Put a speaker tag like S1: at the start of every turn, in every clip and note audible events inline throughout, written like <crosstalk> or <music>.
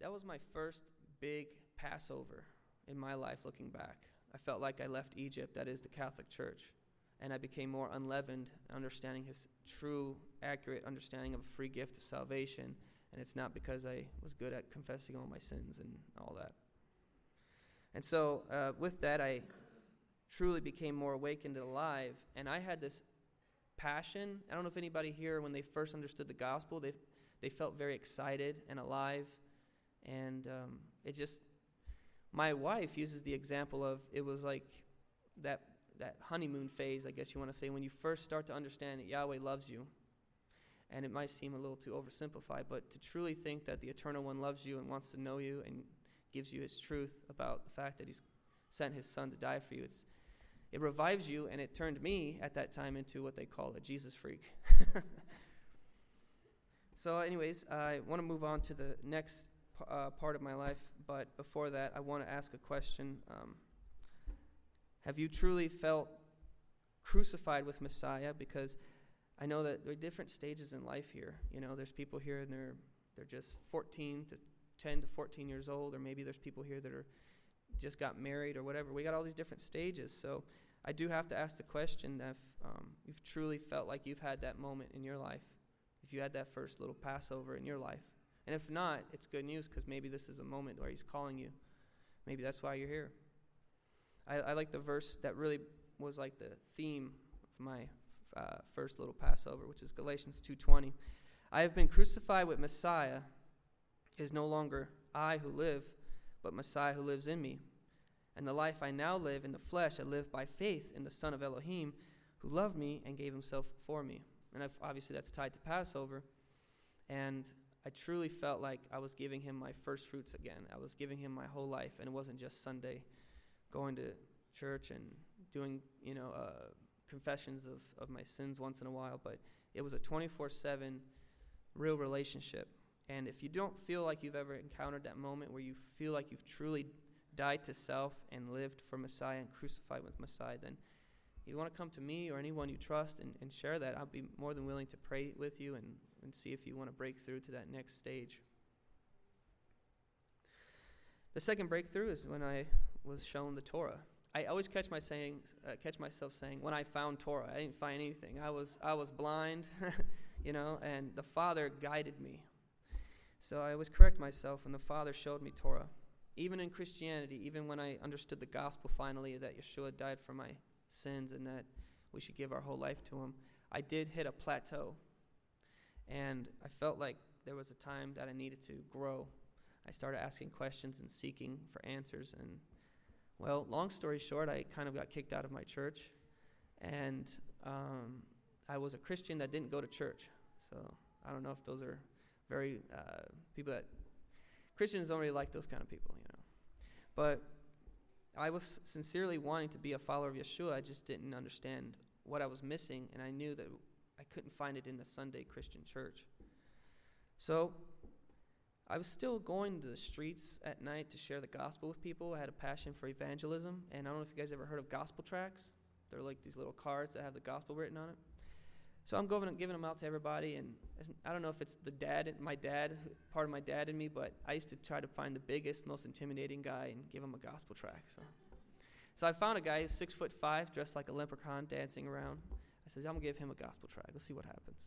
S1: that was my first big Passover in my life looking back. I felt like I left Egypt, that is the Catholic Church, and I became more unleavened, understanding his true, accurate understanding of a free gift of salvation. And it's not because I was good at confessing all my sins and all that. And so, uh, with that, I truly became more awakened and alive. And I had this passion. I don't know if anybody here, when they first understood the gospel, they, they felt very excited and alive. And um, it just, my wife uses the example of it was like that, that honeymoon phase, I guess you want to say, when you first start to understand that Yahweh loves you. And it might seem a little too oversimplified, but to truly think that the Eternal One loves you and wants to know you and gives you his truth about the fact that he's sent his son to die for you, it's, it revives you, and it turned me at that time into what they call a Jesus freak. <laughs> so, anyways, I want to move on to the next uh, part of my life, but before that, I want to ask a question. Um, have you truly felt crucified with Messiah? Because I know that there are different stages in life here. You know, there's people here and they're they're just 14 to 10 to 14 years old, or maybe there's people here that are just got married or whatever. We got all these different stages. So I do have to ask the question if um, you've truly felt like you've had that moment in your life, if you had that first little Passover in your life. And if not, it's good news because maybe this is a moment where He's calling you. Maybe that's why you're here. I, I like the verse that really was like the theme of my uh, first little Passover, which is Galatians 2:20. I have been crucified with Messiah. It is no longer I who live, but Messiah who lives in me. And the life I now live in the flesh, I live by faith in the Son of Elohim, who loved me and gave Himself for me. And I've, obviously, that's tied to Passover. And I truly felt like I was giving him my first fruits again. I was giving him my whole life, and it wasn't just Sunday going to church and doing, you know, uh, confessions of, of my sins once in a while, but it was a 24 7 real relationship. And if you don't feel like you've ever encountered that moment where you feel like you've truly died to self and lived for Messiah and crucified with Messiah, then you want to come to me or anyone you trust and, and share that, I'll be more than willing to pray with you and, and see if you want to break through to that next stage. The second breakthrough is when I was shown the Torah. I always catch my saying, uh, catch myself saying, "When I found Torah, I didn't find anything. I was, I was blind, <laughs> you know, and the Father guided me. So I always correct myself, and the Father showed me Torah. Even in Christianity, even when I understood the gospel finally that Yeshua died for my sins and that we should give our whole life to Him, I did hit a plateau. And I felt like there was a time that I needed to grow. I started asking questions and seeking for answers. And, well, long story short, I kind of got kicked out of my church. And um, I was a Christian that didn't go to church. So I don't know if those are very uh, people that Christians don't really like those kind of people, you know. But I was sincerely wanting to be a follower of Yeshua. I just didn't understand what I was missing, and I knew that I couldn't find it in the Sunday Christian church. So I was still going to the streets at night to share the gospel with people. I had a passion for evangelism, and I don't know if you guys ever heard of gospel tracts. They're like these little cards that have the gospel written on it. So I'm going, giving them out to everybody, and I don't know if it's the dad, my dad, part of my dad in me, but I used to try to find the biggest, most intimidating guy and give him a gospel tract. So, so I found a guy who's six foot five, dressed like a leprechaun, dancing around. I said, I'm gonna give him a gospel tract. Let's see what happens.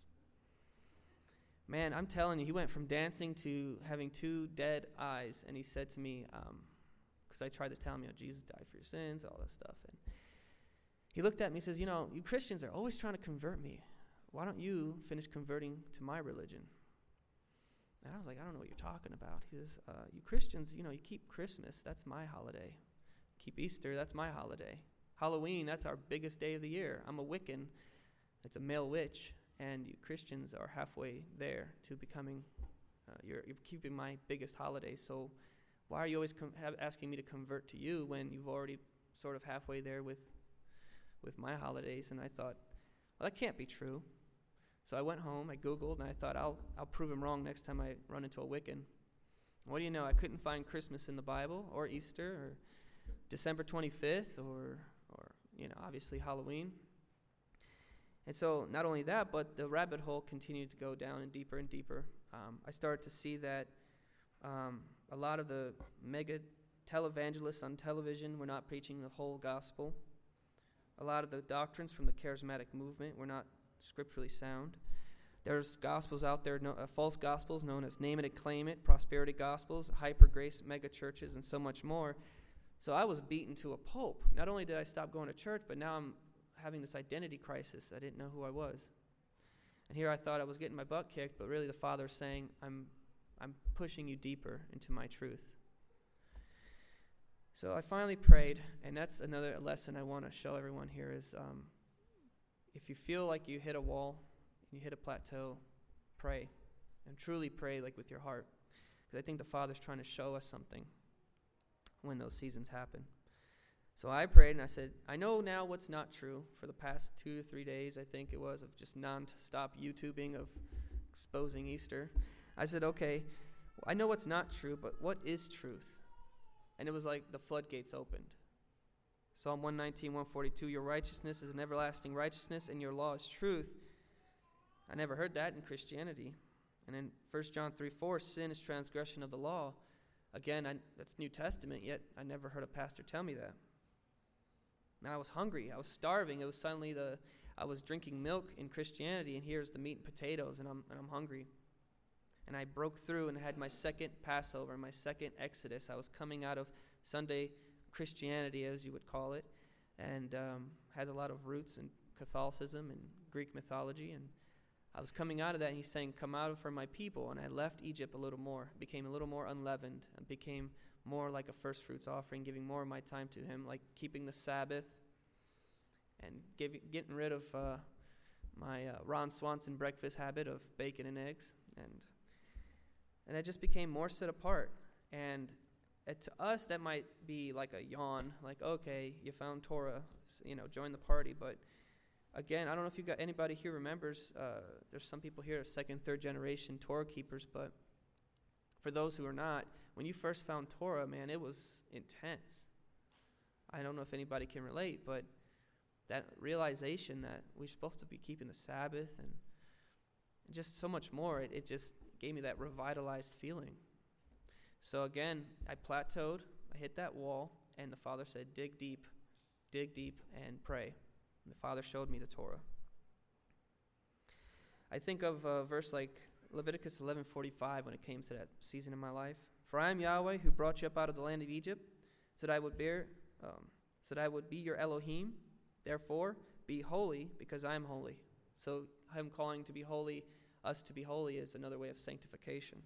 S1: Man, I'm telling you, he went from dancing to having two dead eyes, and he said to me, because um, I tried to tell him, you know, Jesus died for your sins, all that stuff, and he looked at me and says, You know, you Christians are always trying to convert me why don't you finish converting to my religion? And I was like, I don't know what you're talking about. He says, uh, You Christians, you know, you keep Christmas, that's my holiday. Keep Easter, that's my holiday. Halloween, that's our biggest day of the year. I'm a Wiccan, it's a male witch, and you Christians are halfway there to becoming, uh, you're, you're keeping my biggest holiday. So why are you always com- asking me to convert to you when you've already sort of halfway there with, with my holidays? And I thought, well, that can't be true. So I went home, I Googled, and I thought, I'll, I'll prove him wrong next time I run into a Wiccan. What do you know? I couldn't find Christmas in the Bible, or Easter, or December 25th, or, or you know, obviously Halloween. And so, not only that, but the rabbit hole continued to go down and deeper and deeper. Um, I started to see that Um, a lot of the mega televangelists on television were not preaching the whole gospel. A lot of the doctrines from the charismatic movement were not scripturally sound. There's gospels out there, no, uh, false gospels known as name it and claim it, prosperity gospels, hyper grace mega churches, and so much more. So I was beaten to a pulp. Not only did I stop going to church, but now I'm having this identity crisis. I didn't know who I was. And here I thought I was getting my butt kicked, but really the Father Father's saying, I'm, I'm pushing you deeper into my truth. So I finally prayed, and that's another lesson I want to show everyone here is um, if you feel like you hit a wall, you hit a plateau, pray. And truly pray like with your heart. Because I think the Father's trying to show us something when those seasons happen. So I prayed and I said, I know now what's not true for the past two to three days, I think it was, of just non stop YouTubing of exposing Easter. I said, okay, I know what's not true, but what is truth? And it was like the floodgates opened. Psalm 119, 142 Your righteousness is an everlasting righteousness, and your law is truth. I never heard that in Christianity. And in 1 John 3 4, sin is transgression of the law. Again, I, that's New Testament, yet I never heard a pastor tell me that. Now I was hungry. I was starving. It was suddenly the I was drinking milk in Christianity, and here's the meat and potatoes, and I'm, and I'm hungry. And I broke through and had my second Passover, my second Exodus. I was coming out of Sunday Christianity, as you would call it, and um, has a lot of roots in Catholicism and Greek mythology. And I was coming out of that, and he's saying, Come out for my people. And I left Egypt a little more, became a little more unleavened, and became more like a first fruits offering, giving more of my time to Him, like keeping the Sabbath and getting rid of uh, my uh, Ron Swanson breakfast habit of bacon and eggs. And, and I just became more set apart. And to us, that might be like a yawn, like, okay, you found Torah, you know, join the party. But again, I don't know if you got anybody here remembers. Uh, there's some people here, second, third generation Torah keepers, but for those who are not, when you first found Torah, man, it was intense. I don't know if anybody can relate, but that realization that we're supposed to be keeping the Sabbath and, just so much more, it, it just gave me that revitalized feeling. So again, I plateaued, I hit that wall, and the Father said, Dig deep, dig deep, and pray. And the Father showed me the Torah. I think of a verse like Leviticus 11:45 when it came to that season in my life. For I am Yahweh who brought you up out of the land of Egypt, so that I would bear, um, so that I would be your Elohim. Therefore, be holy, because I am holy. So him calling to be holy, us to be holy, is another way of sanctification.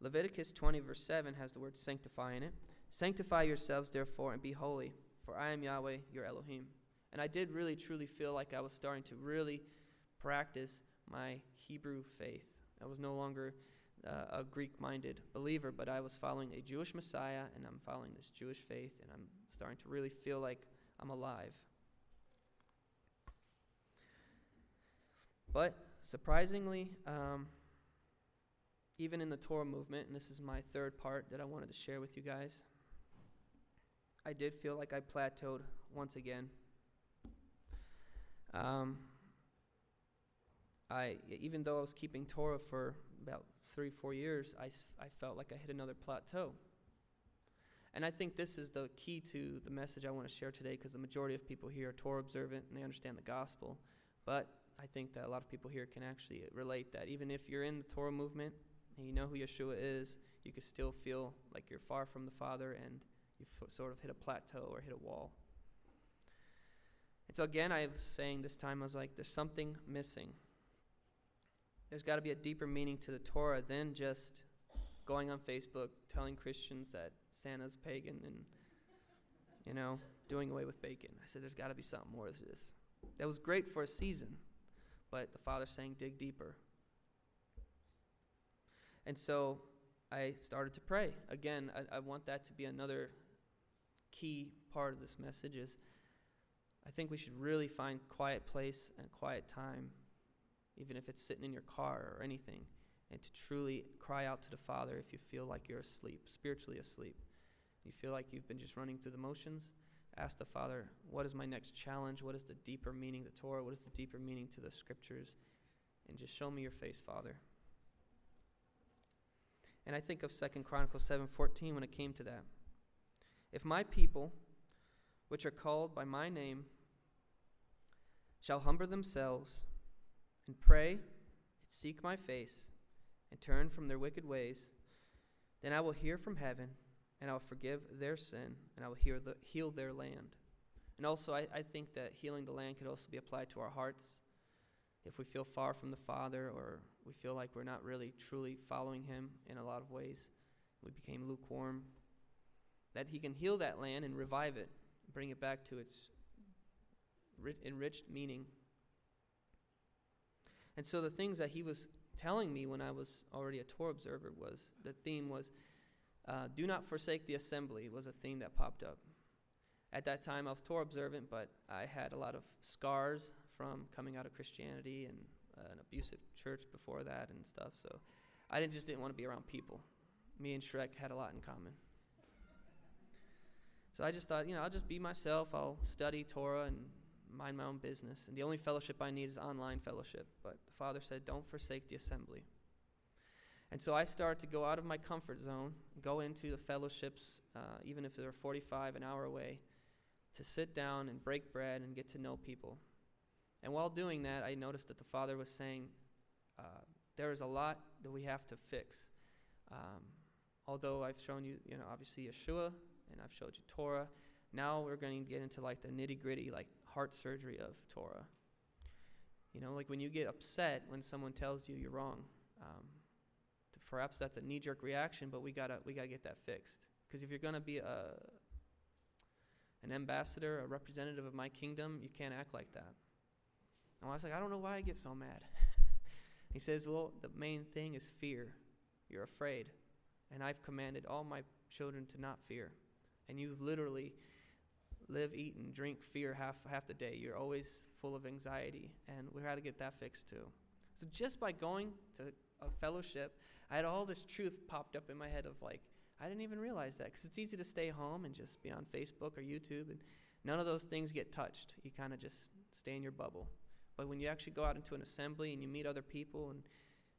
S1: Leviticus 20, verse 7 has the word sanctify in it. Sanctify yourselves, therefore, and be holy, for I am Yahweh, your Elohim. And I did really, truly feel like I was starting to really practice my Hebrew faith. I was no longer uh, a Greek minded believer, but I was following a Jewish Messiah and I'm following this Jewish faith, and I'm starting to really feel like I'm alive. But surprisingly, um, even in the Torah movement, and this is my third part that I wanted to share with you guys, I did feel like I plateaued once again. Um, I even though I was keeping Torah for about three, four years, I, I felt like I hit another plateau. And I think this is the key to the message I want to share today because the majority of people here are Torah observant and they understand the gospel. But I think that a lot of people here can actually relate that even if you're in the Torah movement and you know who Yeshua is, you can still feel like you're far from the Father and you f- sort of hit a plateau or hit a wall. And so again, I was saying this time, I was like, there's something missing. There's got to be a deeper meaning to the Torah than just going on Facebook telling Christians that Santa's pagan and, you know, doing away with bacon. I said, there's got to be something more to this. That was great for a season, but the Father's saying, dig deeper. And so I started to pray. Again, I, I want that to be another key part of this message is I think we should really find quiet place and quiet time even if it's sitting in your car or anything, and to truly cry out to the Father if you feel like you're asleep, spiritually asleep. You feel like you've been just running through the motions. Ask the Father, what is my next challenge? What is the deeper meaning the Torah? What is the deeper meaning to the scriptures? And just show me your face, Father. And I think of Second Chronicles 7:14 when it came to that. If my people, which are called by my name, shall humble themselves and pray and seek my face and turn from their wicked ways, then I will hear from heaven and I will forgive their sin and I will heal, the, heal their land. And also, I, I think that healing the land could also be applied to our hearts. If we feel far from the Father or we feel like we're not really truly following Him in a lot of ways, we became lukewarm, that He can heal that land and revive it, bring it back to its enriched meaning. And so the things that He was telling me when I was already a Torah observer was the theme was uh, do not forsake the assembly was a theme that popped up. At that time, I was Torah observant, but I had a lot of scars from coming out of Christianity and uh, an abusive church before that and stuff. So I didn't, just didn't want to be around people. Me and Shrek had a lot in common. So I just thought, you know, I'll just be myself. I'll study Torah and mind my own business. And the only fellowship I need is online fellowship. But the Father said, don't forsake the assembly. And so I started to go out of my comfort zone, go into the fellowships, uh, even if they're 45, an hour away, to sit down and break bread and get to know people. And while doing that, I noticed that the Father was saying, uh, there is a lot that we have to fix. Um, although I've shown you, you know, obviously Yeshua, and I've showed you Torah, now we're going to get into like the nitty gritty, like heart surgery of Torah. You know, like when you get upset when someone tells you you're wrong. Um, perhaps that's a knee-jerk reaction, but we gotta we gotta get that fixed. Because if you're gonna be a an ambassador, a representative of my kingdom, you can't act like that. And I was like, I don't know why I get so mad. <laughs> he says, Well, the main thing is fear. You're afraid. And I've commanded all my children to not fear. And you've literally live, eat, and drink fear half half the day. You're always full of anxiety, and we got to get that fixed too. So just by going to a fellowship, I had all this truth popped up in my head of like, I didn't even realize that because it's easy to stay home and just be on Facebook or YouTube, and none of those things get touched. You kind of just stay in your bubble. But when you actually go out into an assembly and you meet other people and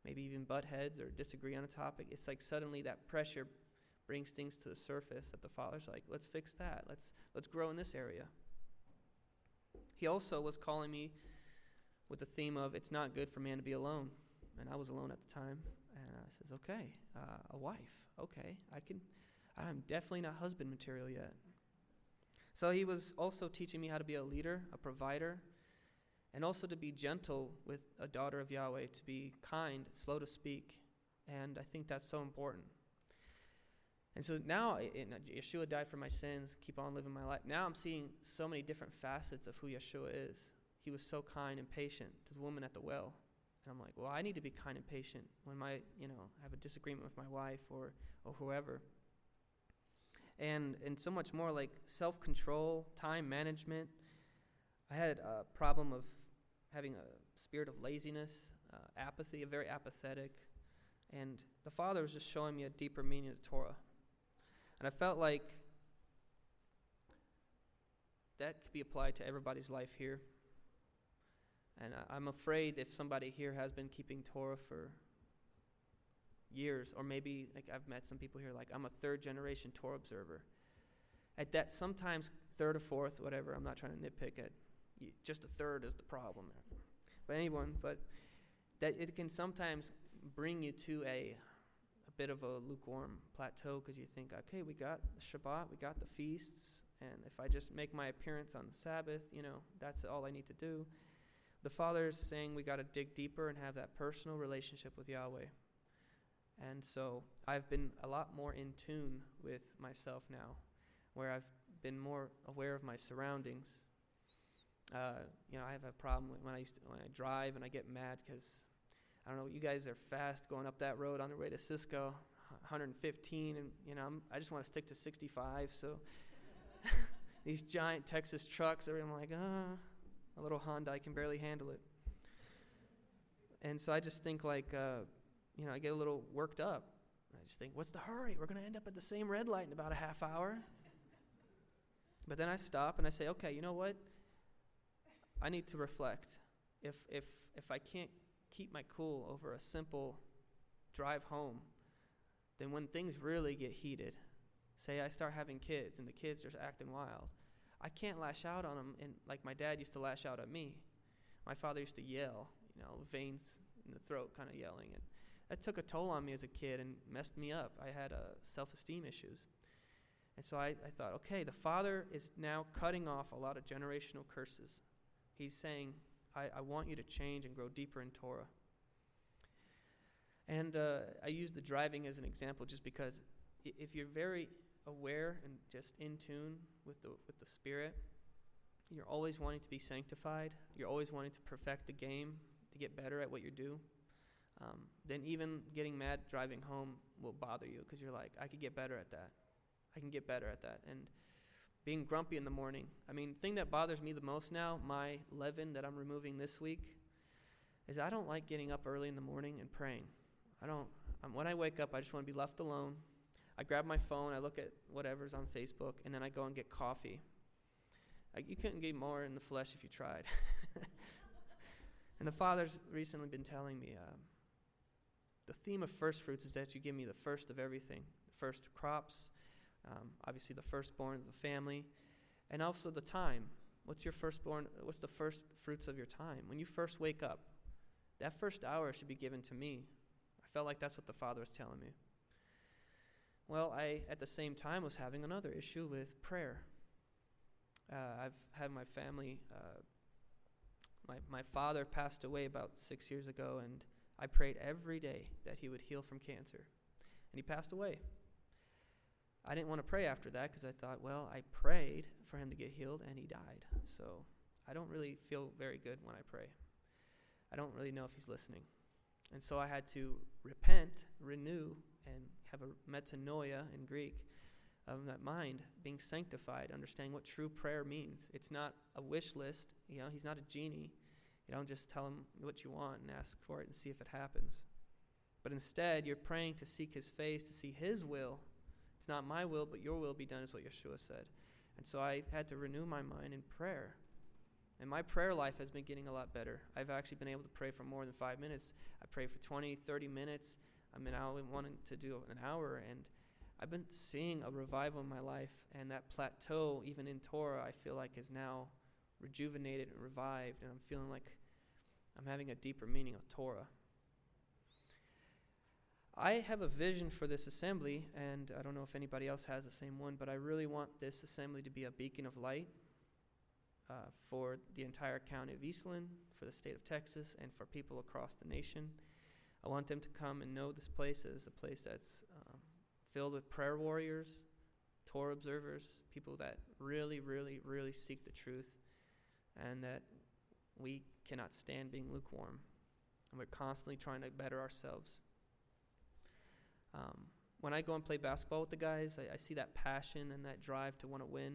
S1: maybe even butt heads or disagree on a topic, it's like suddenly that pressure brings things to the surface that the father's like, let's fix that. Let's let's grow in this area. He also was calling me with the theme of it's not good for man to be alone. And I was alone at the time. And I says, okay, uh, a wife. Okay, I can. I'm definitely not husband material yet. So he was also teaching me how to be a leader, a provider, and also to be gentle with a daughter of Yahweh, to be kind, slow to speak. And I think that's so important. And so now, in, Yeshua died for my sins, keep on living my life. Now I'm seeing so many different facets of who Yeshua is. He was so kind and patient to the woman at the well. And I'm like, well, I need to be kind and patient when my, you know, have a disagreement with my wife or, or whoever. And, and so much more like self control, time management. I had a problem of having a spirit of laziness, uh, apathy, a very apathetic. And the Father was just showing me a deeper meaning of Torah. And I felt like that could be applied to everybody's life here. And I, I'm afraid if somebody here has been keeping Torah for years, or maybe like I've met some people here, like I'm a third generation Torah observer. At that, sometimes third or fourth, whatever. I'm not trying to nitpick it. Just a third is the problem. But anyone, but that it can sometimes bring you to a bit of a lukewarm plateau because you think, okay, we got the Shabbat, we got the feasts, and if I just make my appearance on the Sabbath, you know, that's all I need to do. The Father is saying we got to dig deeper and have that personal relationship with Yahweh. And so I've been a lot more in tune with myself now, where I've been more aware of my surroundings. Uh, you know, I have a problem when I used to, when I drive and I get mad because I don't know. You guys are fast going up that road on the way to Cisco, 115, and you know I'm, i just want to stick to 65. So <laughs> these giant Texas trucks, I'm like, ah, a little Honda, I can barely handle it. And so I just think like, uh, you know, I get a little worked up. I just think, what's the hurry? We're going to end up at the same red light in about a half hour. But then I stop and I say, okay, you know what? I need to reflect. If if if I can't keep my cool over a simple drive home, then when things really get heated, say I start having kids and the kids are acting wild, I can't lash out on them and like my dad used to lash out at me. My father used to yell, you know, veins in the throat kind of yelling and that took a toll on me as a kid and messed me up. I had uh, self-esteem issues. And so I, I thought, okay, the Father is now cutting off a lot of generational curses. He's saying, I, I want you to change and grow deeper in Torah. And uh, I use the driving as an example just because if you're very aware and just in tune with the, with the Spirit, you're always wanting to be sanctified. You're always wanting to perfect the game, to get better at what you do. Um, then even getting mad driving home will bother you because you're like, I could get better at that. I can get better at that. And being grumpy in the morning. I mean, the thing that bothers me the most now, my leaven that I'm removing this week, is I don't like getting up early in the morning and praying. I don't. Um, when I wake up, I just want to be left alone. I grab my phone, I look at whatever's on Facebook, and then I go and get coffee. Like, you couldn't get more in the flesh if you tried. <laughs> and the Father's recently been telling me uh, the theme of first fruits is that you give me the first of everything the first crops, um, obviously the firstborn of the family, and also the time. What's your firstborn? What's the first fruits of your time? When you first wake up, that first hour should be given to me I felt like that's what the Father was telling me. Well, I, at the same time, was having another issue with prayer. Uh, I've had my family, uh, my, my father passed away about six years ago, and I prayed every day that he would heal from cancer. And he passed away. I didn't want to pray after that because I thought, well, I prayed for him to get healed, and he died. So I don't really feel very good when I pray. I don't really know if he's listening. And so I had to repent, renew, and have a metanoia in Greek of that mind, being sanctified, understanding what true prayer means. It's not a wish list. You know, he's not a genie. You don't just tell him what you want and ask for it and see if it happens. But instead, you're praying to seek his face, to see his will. Not my will, but your will be done, is what Yeshua said. And so I had to renew my mind in prayer. And my prayer life has been getting a lot better. I've actually been able to pray for more than five minutes. I pray for 20, 30 minutes. I mean, I wanted to do an hour. And I've been seeing a revival in my life. And that plateau, even in Torah, I feel like is now rejuvenated and revived. And I'm feeling like I'm having a deeper meaning of Torah. I have a vision for this assembly, and I don't know if anybody else has the same one, but I really want this assembly to be a beacon of light uh, for the entire county of Eastland, for the state of Texas, and for people across the nation. I want them to come and know this place as a place that's um, filled with prayer warriors, Torah observers, people that really, really, really seek the truth, and that we cannot stand being lukewarm. And we're constantly trying to better ourselves. Um, when I go and play basketball with the guys, I, I see that passion and that drive to want to win,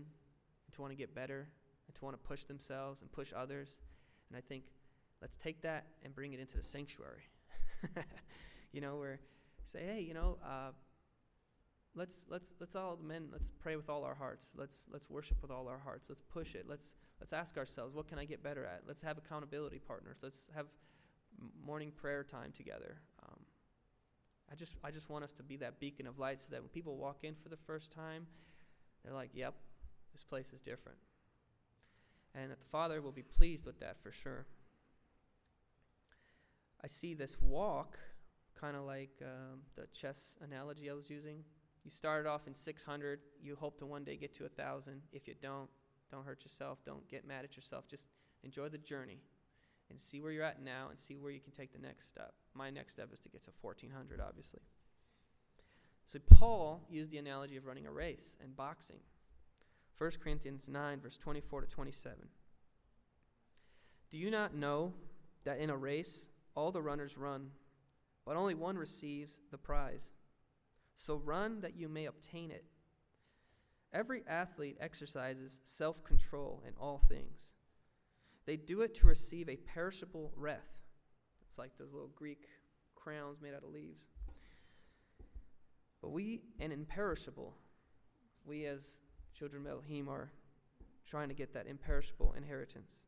S1: and to want to get better, and to want to push themselves and push others. And I think, let's take that and bring it into the sanctuary. <laughs> you know, where say, hey, you know, uh, let's let's let's all the men let's pray with all our hearts. Let's let's worship with all our hearts. Let's push it. Let's let's ask ourselves, what can I get better at? Let's have accountability partners. Let's have morning prayer time together. I just I just want us to be that beacon of light, so that when people walk in for the first time, they're like, "Yep, this place is different." and that the Father will be pleased with that for sure. I see this walk kind of like um, the chess analogy I was using. You started off in 600, you hope to one day get to 1,000. If you don't, don't hurt yourself, don't get mad at yourself. Just enjoy the journey and see where you're at now and see where you can take the next step. My next step is to get to 1,400, obviously. So Paul used the analogy of running a race and boxing. 1 Corinthians 9, verse 24 to 27. Do you not know that in a race all the runners run, but only one receives the prize? So run that you may obtain it. Every athlete exercises self control in all things. They do it to receive a perishable wreath. It's like those little Greek crowns made out of leaves. But we, an imperishable, we as children of Elohim are trying to get that imperishable inheritance.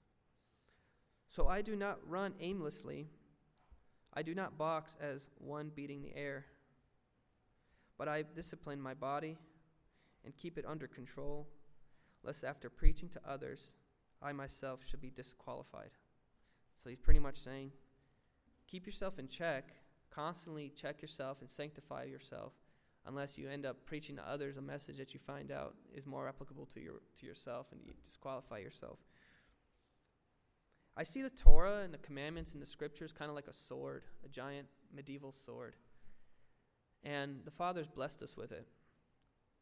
S1: So I do not run aimlessly. I do not box as one beating the air. But I discipline my body and keep it under control, lest after preaching to others, I myself should be disqualified. So he's pretty much saying, keep yourself in check, constantly check yourself and sanctify yourself, unless you end up preaching to others a message that you find out is more applicable to your to yourself and you disqualify yourself. I see the Torah and the commandments and the scriptures kind of like a sword, a giant medieval sword. And the Father's blessed us with it.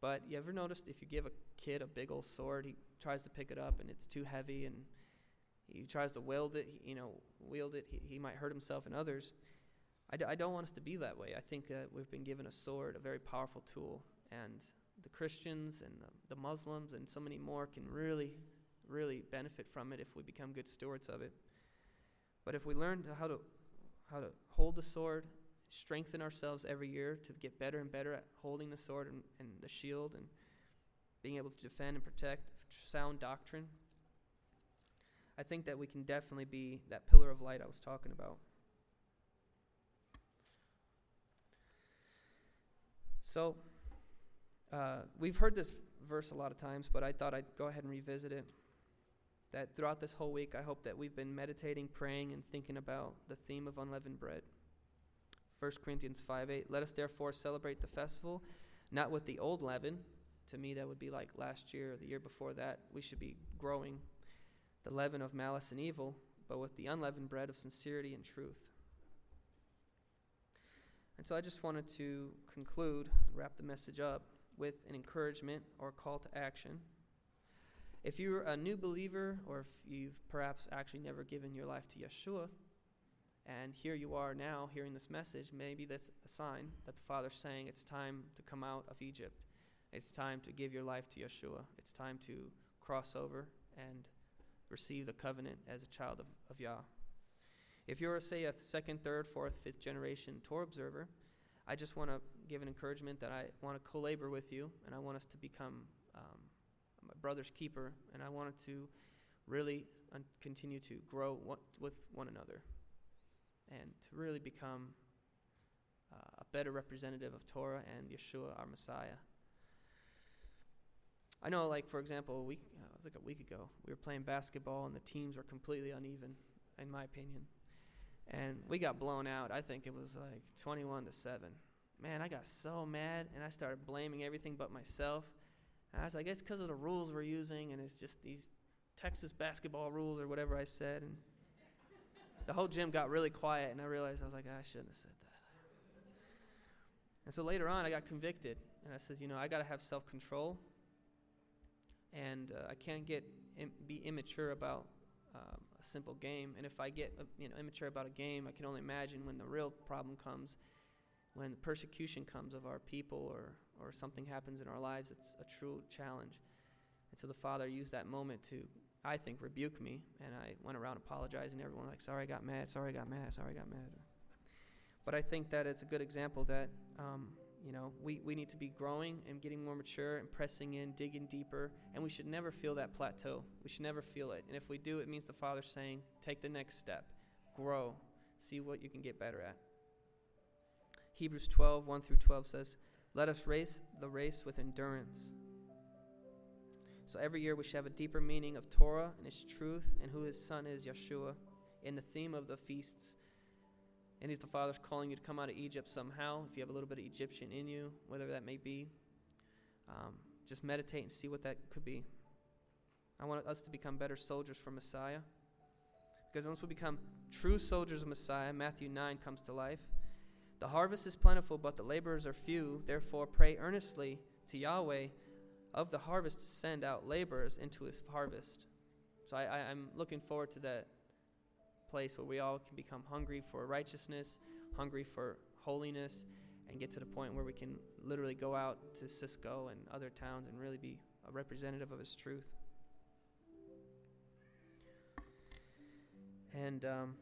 S1: But you ever noticed if you give a kid a big old sword, he tries to pick it up and it's too heavy and he tries to wield it, you know, wield it, he, he might hurt himself and others. I d- I don't want us to be that way. I think that we've been given a sword, a very powerful tool, and the Christians and the, the Muslims and so many more can really, really benefit from it if we become good stewards of it. But if we learn how to how to hold the sword, strengthen ourselves every year to get better and better at holding the sword and, and the shield and being able to defend and protect sound doctrine, I think that we can definitely be that pillar of light I was talking about. So, uh, we've heard this verse a lot of times, but I thought I'd go ahead and revisit it. That throughout this whole week, I hope that we've been meditating, praying, and thinking about the theme of unleavened bread. 1 Corinthians 5 8. Let us therefore celebrate the festival, not with the old leaven. To me, that would be like last year or the year before that. We should be growing the leaven of malice and evil, but with the unleavened bread of sincerity and truth. And so I just wanted to conclude and wrap the message up with an encouragement or call to action. If you're a new believer, or if you've perhaps actually never given your life to Yeshua, and here you are now hearing this message, maybe that's a sign that the Father's saying it's time to come out of Egypt. It's time to give your life to Yeshua. It's time to cross over and receive the covenant as a child of, of Yah. If you're, say, a second, third, fourth, fifth generation Torah observer, I just want to give an encouragement that I want to co labor with you, and I want us to become um, my brother's keeper, and I wanted to really un- continue to grow one, with one another and to really become uh, a better representative of Torah and Yeshua, our Messiah. I know, like, for example, a week, uh, it was like a week ago, we were playing basketball, and the teams were completely uneven, in my opinion and we got blown out. I think it was like 21 to 7. Man, I got so mad and I started blaming everything but myself. And I was like, it's because of the rules we're using and it's just these Texas basketball rules or whatever I said. And the whole gym got really quiet and I realized I was like, I shouldn't have said that. And so later on, I got convicted and I said, you know, I got to have self control and uh, I can't get Im- be immature about um, simple game. And if I get uh, you know immature about a game, I can only imagine when the real problem comes, when persecution comes of our people or or something happens in our lives. It's a true challenge. And so the Father used that moment to, I think, rebuke me. And I went around apologizing to everyone, like, sorry I got mad, sorry I got mad, sorry I got mad. But I think that it's a good example that um, you know, we, we need to be growing and getting more mature and pressing in, digging deeper, and we should never feel that plateau. We should never feel it. And if we do, it means the Father's saying, take the next step, grow, see what you can get better at. Hebrews 12, 1 through 12 says, Let us race the race with endurance. So every year we should have a deeper meaning of Torah and its truth and who his son is, Yeshua, in the theme of the feasts and if the Father's calling you to come out of Egypt somehow, if you have a little bit of Egyptian in you, whatever that may be, um, just meditate and see what that could be. I want us to become better soldiers for Messiah. Because once we become true soldiers of Messiah, Matthew 9 comes to life. The harvest is plentiful, but the laborers are few. Therefore, pray earnestly to Yahweh of the harvest to send out laborers into his harvest. So I, I'm looking forward to that place where we all can become hungry for righteousness, hungry for holiness, and get to the point where we can literally go out to Cisco and other towns and really be a representative of His truth. And um,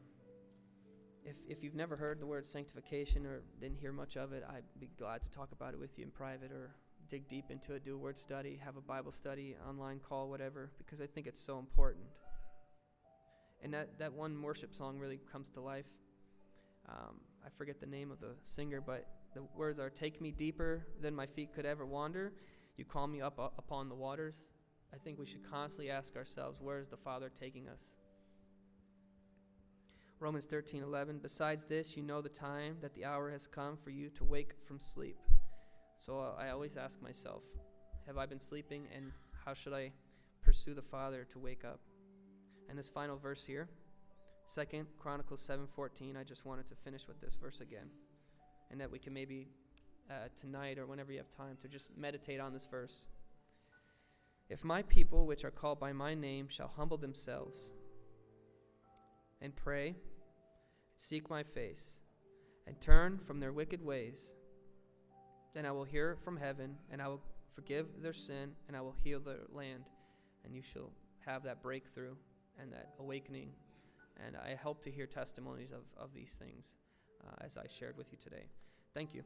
S1: if, if you've never heard the word sanctification or didn't hear much of it, I'd be glad to talk about it with you in private or dig deep into it, do a word study, have a Bible study, online call, whatever, because I think it's so important. And that, that one worship song really comes to life. Um, I forget the name of the singer, but The words are, Take me deeper than my feet could ever wander. You call me up upon the waters. I think we should constantly ask ourselves, Where is the Father taking us? Romans 13 11. Besides this, you know the time that the hour has come for you to wake from sleep. So uh, I always ask myself, Have I been sleeping, and how should I pursue the Father to wake up? And this final verse here, Second Chronicles 7:14. I just wanted to finish with this verse again, and that we can maybe uh, tonight or whenever you have time to just meditate on this verse. If my people, which are called by my name, shall humble themselves and pray, seek my face, and turn from their wicked ways, then I will hear from heaven, and I will forgive their sin, and I will heal their land, and you shall have that breakthrough and that awakening. And I hope to hear testimonies of, of these things uh, as I shared with you today. Thank you.